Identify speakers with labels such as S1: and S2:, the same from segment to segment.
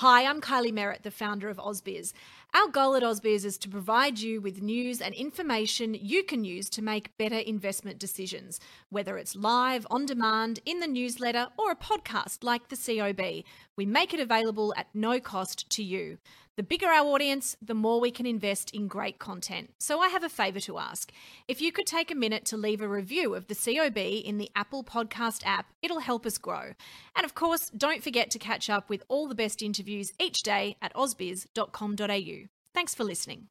S1: Hi, I'm Kylie Merritt, the founder of AusBiz. Our goal at AusBiz is to provide you with news and information you can use to make better investment decisions, whether it's live, on demand, in the newsletter, or a podcast like the COB. We make it available at no cost to you. The bigger our audience, the more we can invest in great content. So I have a favour to ask. If you could take a minute to leave a review of the COB in the Apple Podcast app, it'll help us grow. And of course, don't forget to catch up with all the best interviews each day at ausbiz.com.au. Thanks for listening.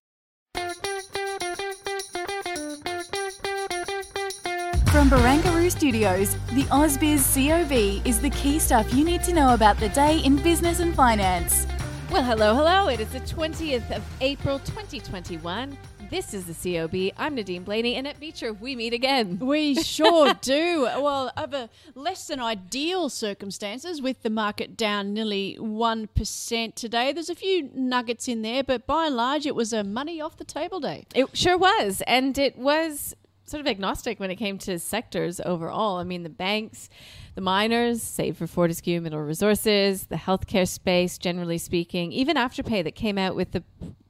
S2: From Barangaroo Studios, the AusBiz COB is the key stuff you need to know about the day in business and finance.
S3: Well, hello, hello. It is the 20th of April 2021. This is the COB. I'm Nadine Blayney, and at Beecher, we meet again.
S4: We sure do. Well, over less than ideal circumstances, with the market down nearly 1% today, there's a few nuggets in there, but by and large, it was a money off the table day.
S3: It sure was. And it was sort of agnostic when it came to sectors overall. I mean, the banks, the miners, save for Fortescue, Mineral Resources, the healthcare space, generally speaking, even Afterpay that came out with the,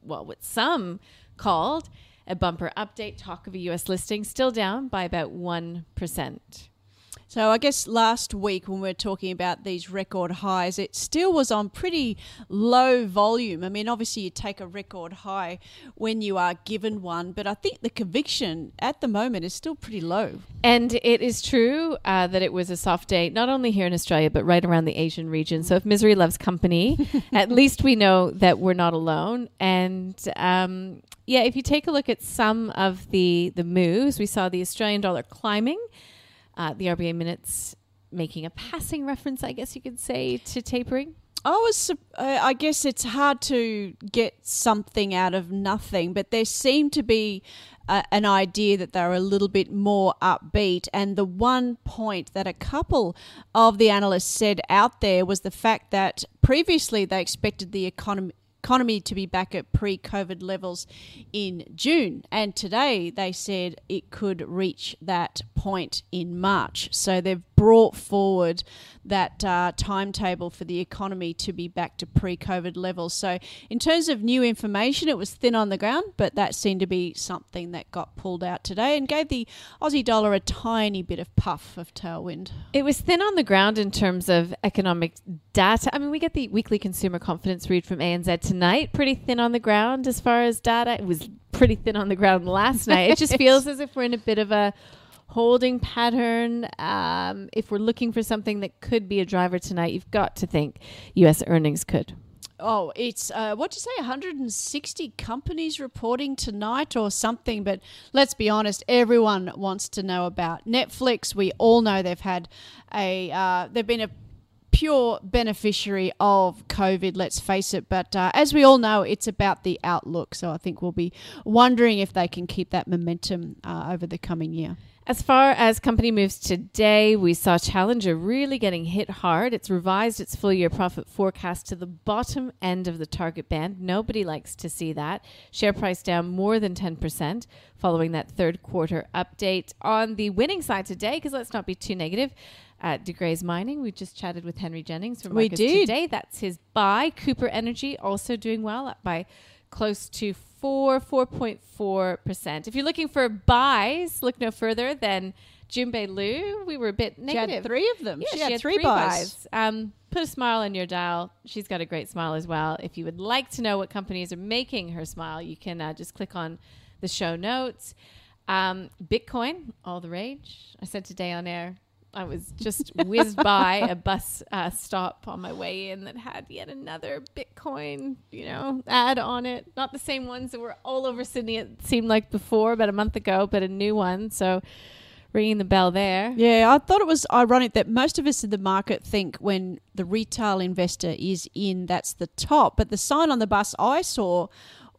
S3: well, with some called a bumper update, talk of a U.S. listing, still down by about 1%.
S4: So I guess last week when we were talking about these record highs, it still was on pretty low volume. I mean, obviously you take a record high when you are given one, but I think the conviction at the moment is still pretty low.
S3: And it is true uh, that it was a soft day, not only here in Australia, but right around the Asian region. So if misery loves company, at least we know that we're not alone. And um, yeah, if you take a look at some of the the moves, we saw the Australian dollar climbing uh, the RBA minutes making a passing reference, I guess you could say, to tapering.
S4: I was, I guess it's hard to get something out of nothing, but there seemed to be an idea that they're a little bit more upbeat. And the one point that a couple of the analysts said out there was the fact that previously they expected the economy economy to be back at pre COVID levels in June. And today they said it could reach that point in March. So they've brought forward that uh, timetable for the economy to be back to pre COVID levels. So, in terms of new information, it was thin on the ground, but that seemed to be something that got pulled out today and gave the Aussie dollar a tiny bit of puff of tailwind.
S3: It was thin on the ground in terms of economic data. I mean, we get the weekly consumer confidence read from ANZ tonight, pretty thin on the ground as far as data. It was pretty thin on the ground last night. It just feels as if we're in a bit of a holding pattern. Um, if we're looking for something that could be a driver tonight, you've got to think U.S. earnings could.
S4: Oh, it's uh, what do you say? 160 companies reporting tonight or something. But let's be honest, everyone wants to know about Netflix. We all know they've had a uh, they've been a pure beneficiary of COVID, let's face it. But uh, as we all know, it's about the outlook. So I think we'll be wondering if they can keep that momentum uh, over the coming year.
S3: As far as company moves today, we saw Challenger really getting hit hard. It's revised its full year profit forecast to the bottom end of the target band. Nobody likes to see that. Share price down more than 10% following that third quarter update. On the winning side today, because let's not be too negative, at De Grey's Mining, we just chatted with Henry Jennings from
S4: we did.
S3: today. That's his buy. Cooper Energy also doing well, up by close to four, 4.4%. If you're looking for buys, look no further than Jun Bei Liu. We were a bit
S4: She
S3: negative.
S4: had three of them.
S3: Yeah,
S4: she,
S3: she,
S4: had, three, buys.
S3: Um, put a smile on your dial. She's got a great smile as well. If you would like to know what companies are making her smile, you can uh, just click on the show notes. Um, Bitcoin, all the rage. I said today on air, I was just whizzed by a bus uh, stop on my way in that had yet another Bitcoin, you know, ad on it. Not the same ones that were all over Sydney. It seemed like before, about a month ago, but a new one. So ringing the bell there.
S4: Yeah, I thought it was ironic that most of us in the market think when the retail investor is in, that's the top. But the sign on the bus I saw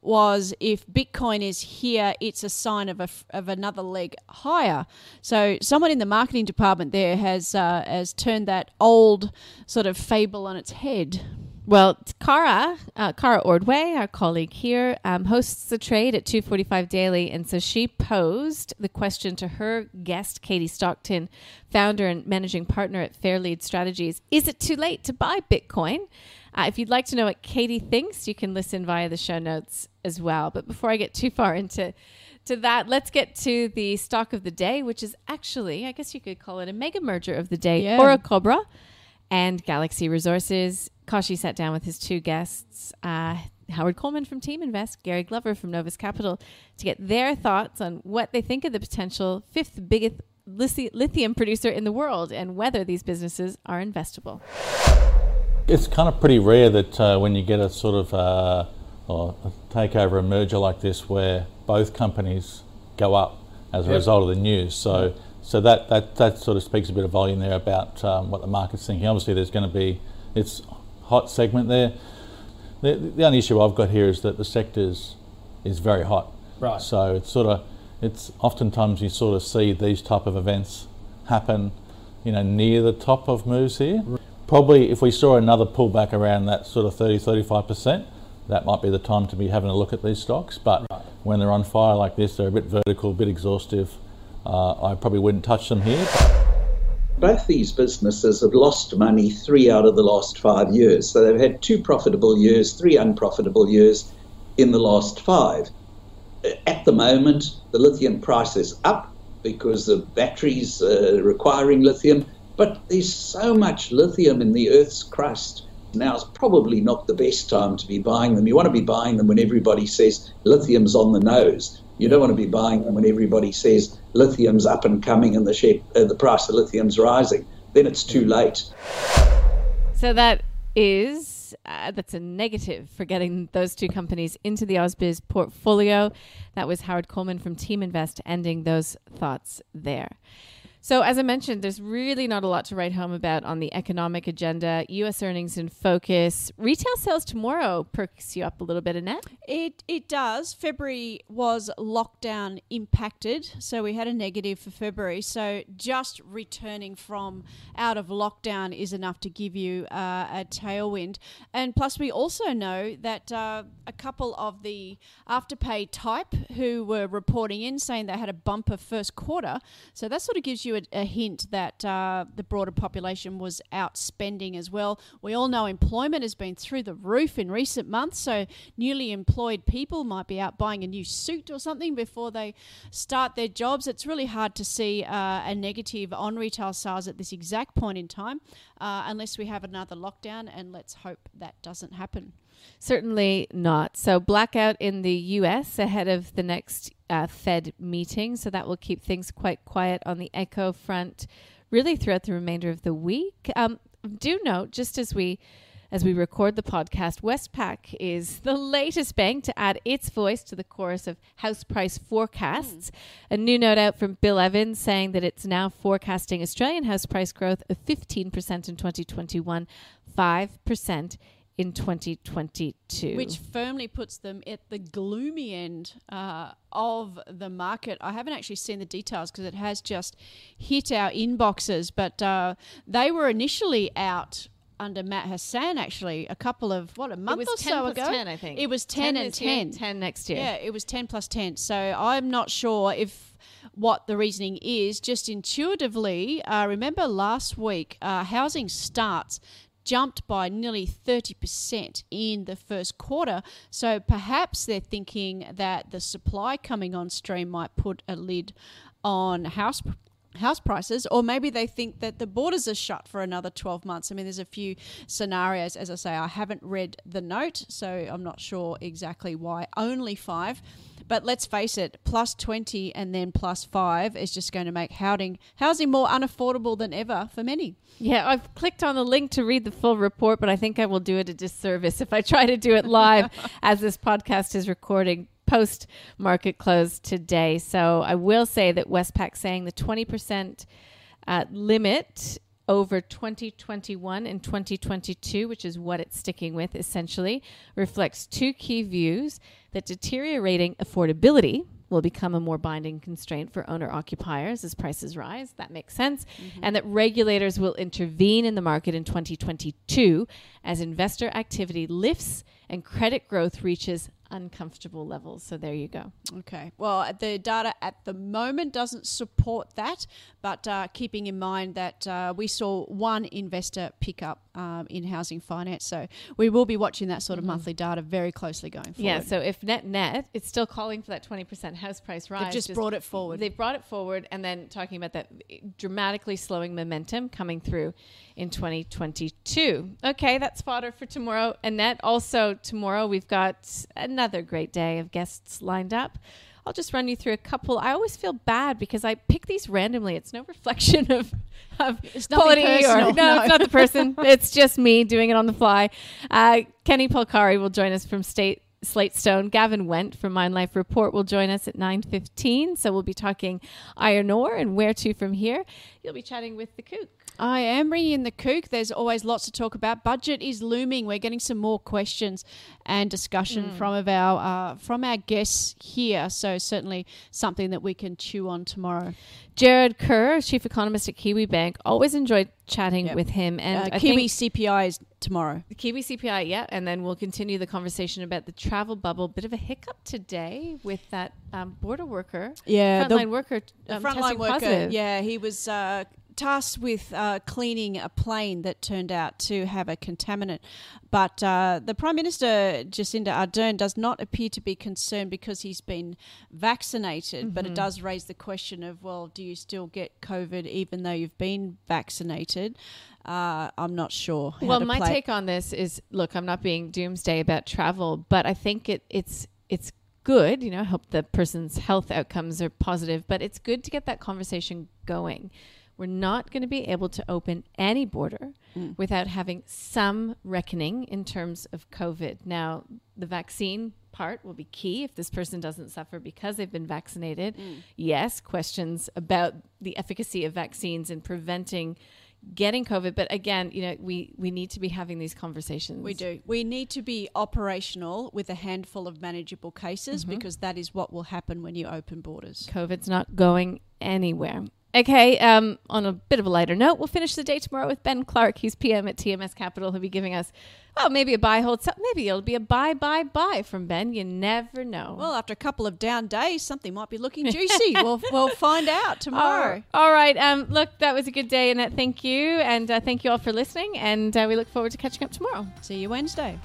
S4: was if Bitcoin is here, it's a sign of a, of another leg higher. So someone in the marketing department there has uh, has turned that old sort of fable on its head.
S3: Well, Cara, uh, Cara Ordway, our colleague here, um, hosts the trade at 245 Daily. And so she posed the question to her guest, Katie Stockton, founder and managing partner at Fairlead Strategies Is it too late to buy Bitcoin? Uh, if you'd like to know what Katie thinks, you can listen via the show notes as well. But before I get too far into to that, let's get to the stock of the day, which is actually, I guess you could call it a mega merger of the day,
S4: Yeah.
S3: Cobra and Galaxy Resources. Kashi sat down with his two guests, uh, Howard Coleman from Team Invest, Gary Glover from Novus Capital, to get their thoughts on what they think of the potential fifth biggest lithium producer in the world and whether these businesses are investable.
S5: It's kind of pretty rare that uh, when you get a sort of uh, or a takeover, a merger like this, where both companies go up as a result of the news. So, so that, that, that sort of speaks a bit of volume there about um, what the market's thinking. Obviously, there's going to be it's hot segment there. The, the only issue I've got here is that the sector's is very hot.
S6: Right.
S5: So it's sort of it's oftentimes you sort of see these type of events happen, you know, near the top of moves here. Probably if we saw another pullback around that sort of 30, 35%, that might be the time to be having a look at these stocks. But when they're on fire like this, they're a bit vertical, a bit exhaustive. Uh, I probably wouldn't touch them here.
S7: both these businesses have lost money three out of the last five years. So they've had two profitable years, three unprofitable years in the last five. At the moment, the lithium price is up because of batteries uh, requiring lithium, but there's so much lithium in the Earth's crust. Now is probably not the best time to be buying them. You want to be buying them when everybody says lithium's on the nose. You don't want to be buying them when everybody says lithium's up and coming and the share, uh, the price of lithium's rising. Then it's too late.
S3: So that is uh, that's a negative for getting those two companies into the Ausbiz portfolio. That was Howard Coleman from Team Invest ending those thoughts there. So, as I mentioned, there's really not a lot to write home about on the economic agenda. U.S. earnings in focus. Retail sales tomorrow perks you up a little bit, Annette.
S4: It it does. February was lockdown impacted, so we had a negative for February. So just returning from out of lockdown is enough to give you uh, a tailwind. And plus, we also know that uh, a couple of the afterpay type who were reporting in saying they had a bumper first quarter. So that sort of gives you a, a hint that uh, the broader population was outspending as well. We all know employment has been through the roof in recent months, so newly employed people might be out buying a new suit or something before they start their jobs. It's really hard to see uh, a negative on retail sales at this exact point in time, uh, unless we have another lockdown, and let's hope that doesn't happen.
S3: Certainly not. So, blackout in the US ahead of the next uh, Fed meeting. So, that will keep things quite quiet on the echo front really throughout the remainder of the week. Um, do note, just as we as we record the podcast, Westpac is the latest bank to add its voice to the chorus of house price forecasts. A new note out from Bill Evans saying that it's now forecasting Australian house price growth of 15% in 2021, 5% in 2022.
S4: Which firmly puts them at the gloomy end uh, of the market. I haven't actually seen the details because it has just hit our inboxes, but uh, they were initially out under Matt Hassan actually a couple of what a month or
S3: 10
S4: so
S3: plus
S4: ago
S3: 10, I think.
S4: it was 10,
S3: 10
S4: and
S3: this year,
S4: 10
S3: 10 next year.
S4: yeah it was 10 plus 10 so i'm not sure if what the reasoning is just intuitively uh, remember last week uh, housing starts jumped by nearly 30% in the first quarter. So perhaps they're thinking that the supply coming on stream might put a lid on house house prices or maybe they think that the borders are shut for another 12 months. I mean there's a few scenarios as I say I haven't read the note so I'm not sure exactly why only 5 but let's face it plus 20 and then plus 5 is just going to make housing housing more unaffordable than ever for many.
S3: Yeah, I've clicked on the link to read the full report, but I think I will do it a disservice if I try to do it live as this podcast is recording post market close today. So I will say that Westpac saying the 20% uh, limit over 2021 and 2022, which is what it's sticking with essentially, reflects two key views that deteriorating affordability will become a more binding constraint for owner occupiers as prices rise. That makes sense. Mm-hmm. And that regulators will intervene in the market in 2022 as investor activity lifts and credit growth reaches uncomfortable levels. So there you go.
S4: Okay. Well, the data at the moment doesn't support that, but uh, keeping in mind that uh, we saw one investor pick up um, in housing finance, so we will be watching that sort of mm-hmm. monthly data very closely going forward.
S3: Yeah. So if net net, it's still calling for that twenty percent house price rise.
S4: They've just, just brought it forward.
S3: They've brought it forward, and then talking about that dramatically slowing momentum coming through in 2022. Okay, that's fodder for tomorrow. Annette, also tomorrow we've got another great day of guests lined up. I'll just run you through a couple. I always feel bad because I pick these randomly. It's no reflection of, of
S4: it's
S3: quality
S4: or
S3: no, no, it's not the person. it's just me doing it on the fly. Uh, Kenny Polcari will join us from State Slate Stone. Gavin Wendt from Mine Life Report will join us at 9.15. So we'll be talking iron ore and where to from here. You'll be chatting with the Kook.
S4: I am bringing in the kook. There's always lots to talk about. Budget is looming. We're getting some more questions and discussion mm. from of our uh, from our guests here. So certainly something that we can chew on tomorrow.
S3: Jarrod Kerr, chief economist at Kiwi Bank, always enjoyed chatting yep. with him. And
S4: uh, Kiwi CPI is tomorrow.
S3: The Kiwi CPI, yeah, and then we'll continue the conversation about the travel bubble. Bit of a hiccup today with that um, border worker,
S4: yeah,
S3: frontline worker,
S4: um, frontline worker.
S3: Positive.
S4: Yeah, he was. Uh, tasked with uh, cleaning a plane that turned out to have a contaminant. But uh, the Prime Minister, Jacinda Ardern, does not appear to be concerned because he's been vaccinated. Mm-hmm. But it mm-hmm. does raise the question of, well, do you still get COVID even though you've been vaccinated? Uh, I'm not sure.
S3: well, my take on this is look, I'm not being doomsday about travel, but I think it, it's it's good. You know, I hope the person's health outcomes are positive, but it's good to get that conversation going we're not going to be able to open any border mm. without having some reckoning in terms of COVID. Now, the vaccine part will be key if this person doesn't suffer because they've been vaccinated. Mm. Yes, questions about the efficacy of vaccines in preventing getting COVID. But again, you know, we, we need to be having these conversations.
S4: We do. We need to be operational with a handful of manageable cases mm-hmm. because that is what will happen when you open borders.
S3: COVID's not going anywhere. Okay, um, on a bit of a lighter note, we'll finish the day tomorrow with Ben Clark. He's PM at TMS Capital. He'll be giving us, well, maybe a buy, hold, maybe it'll be a buy, buy, buy from Ben. You never know.
S4: Well, after a couple of down days, something might be looking juicy. we'll, we'll find out tomorrow.
S3: all right. Um, look, that was a good day, Annette. Thank you. And uh, thank you all for listening. And uh, we look forward to catching up tomorrow.
S4: See you Wednesday.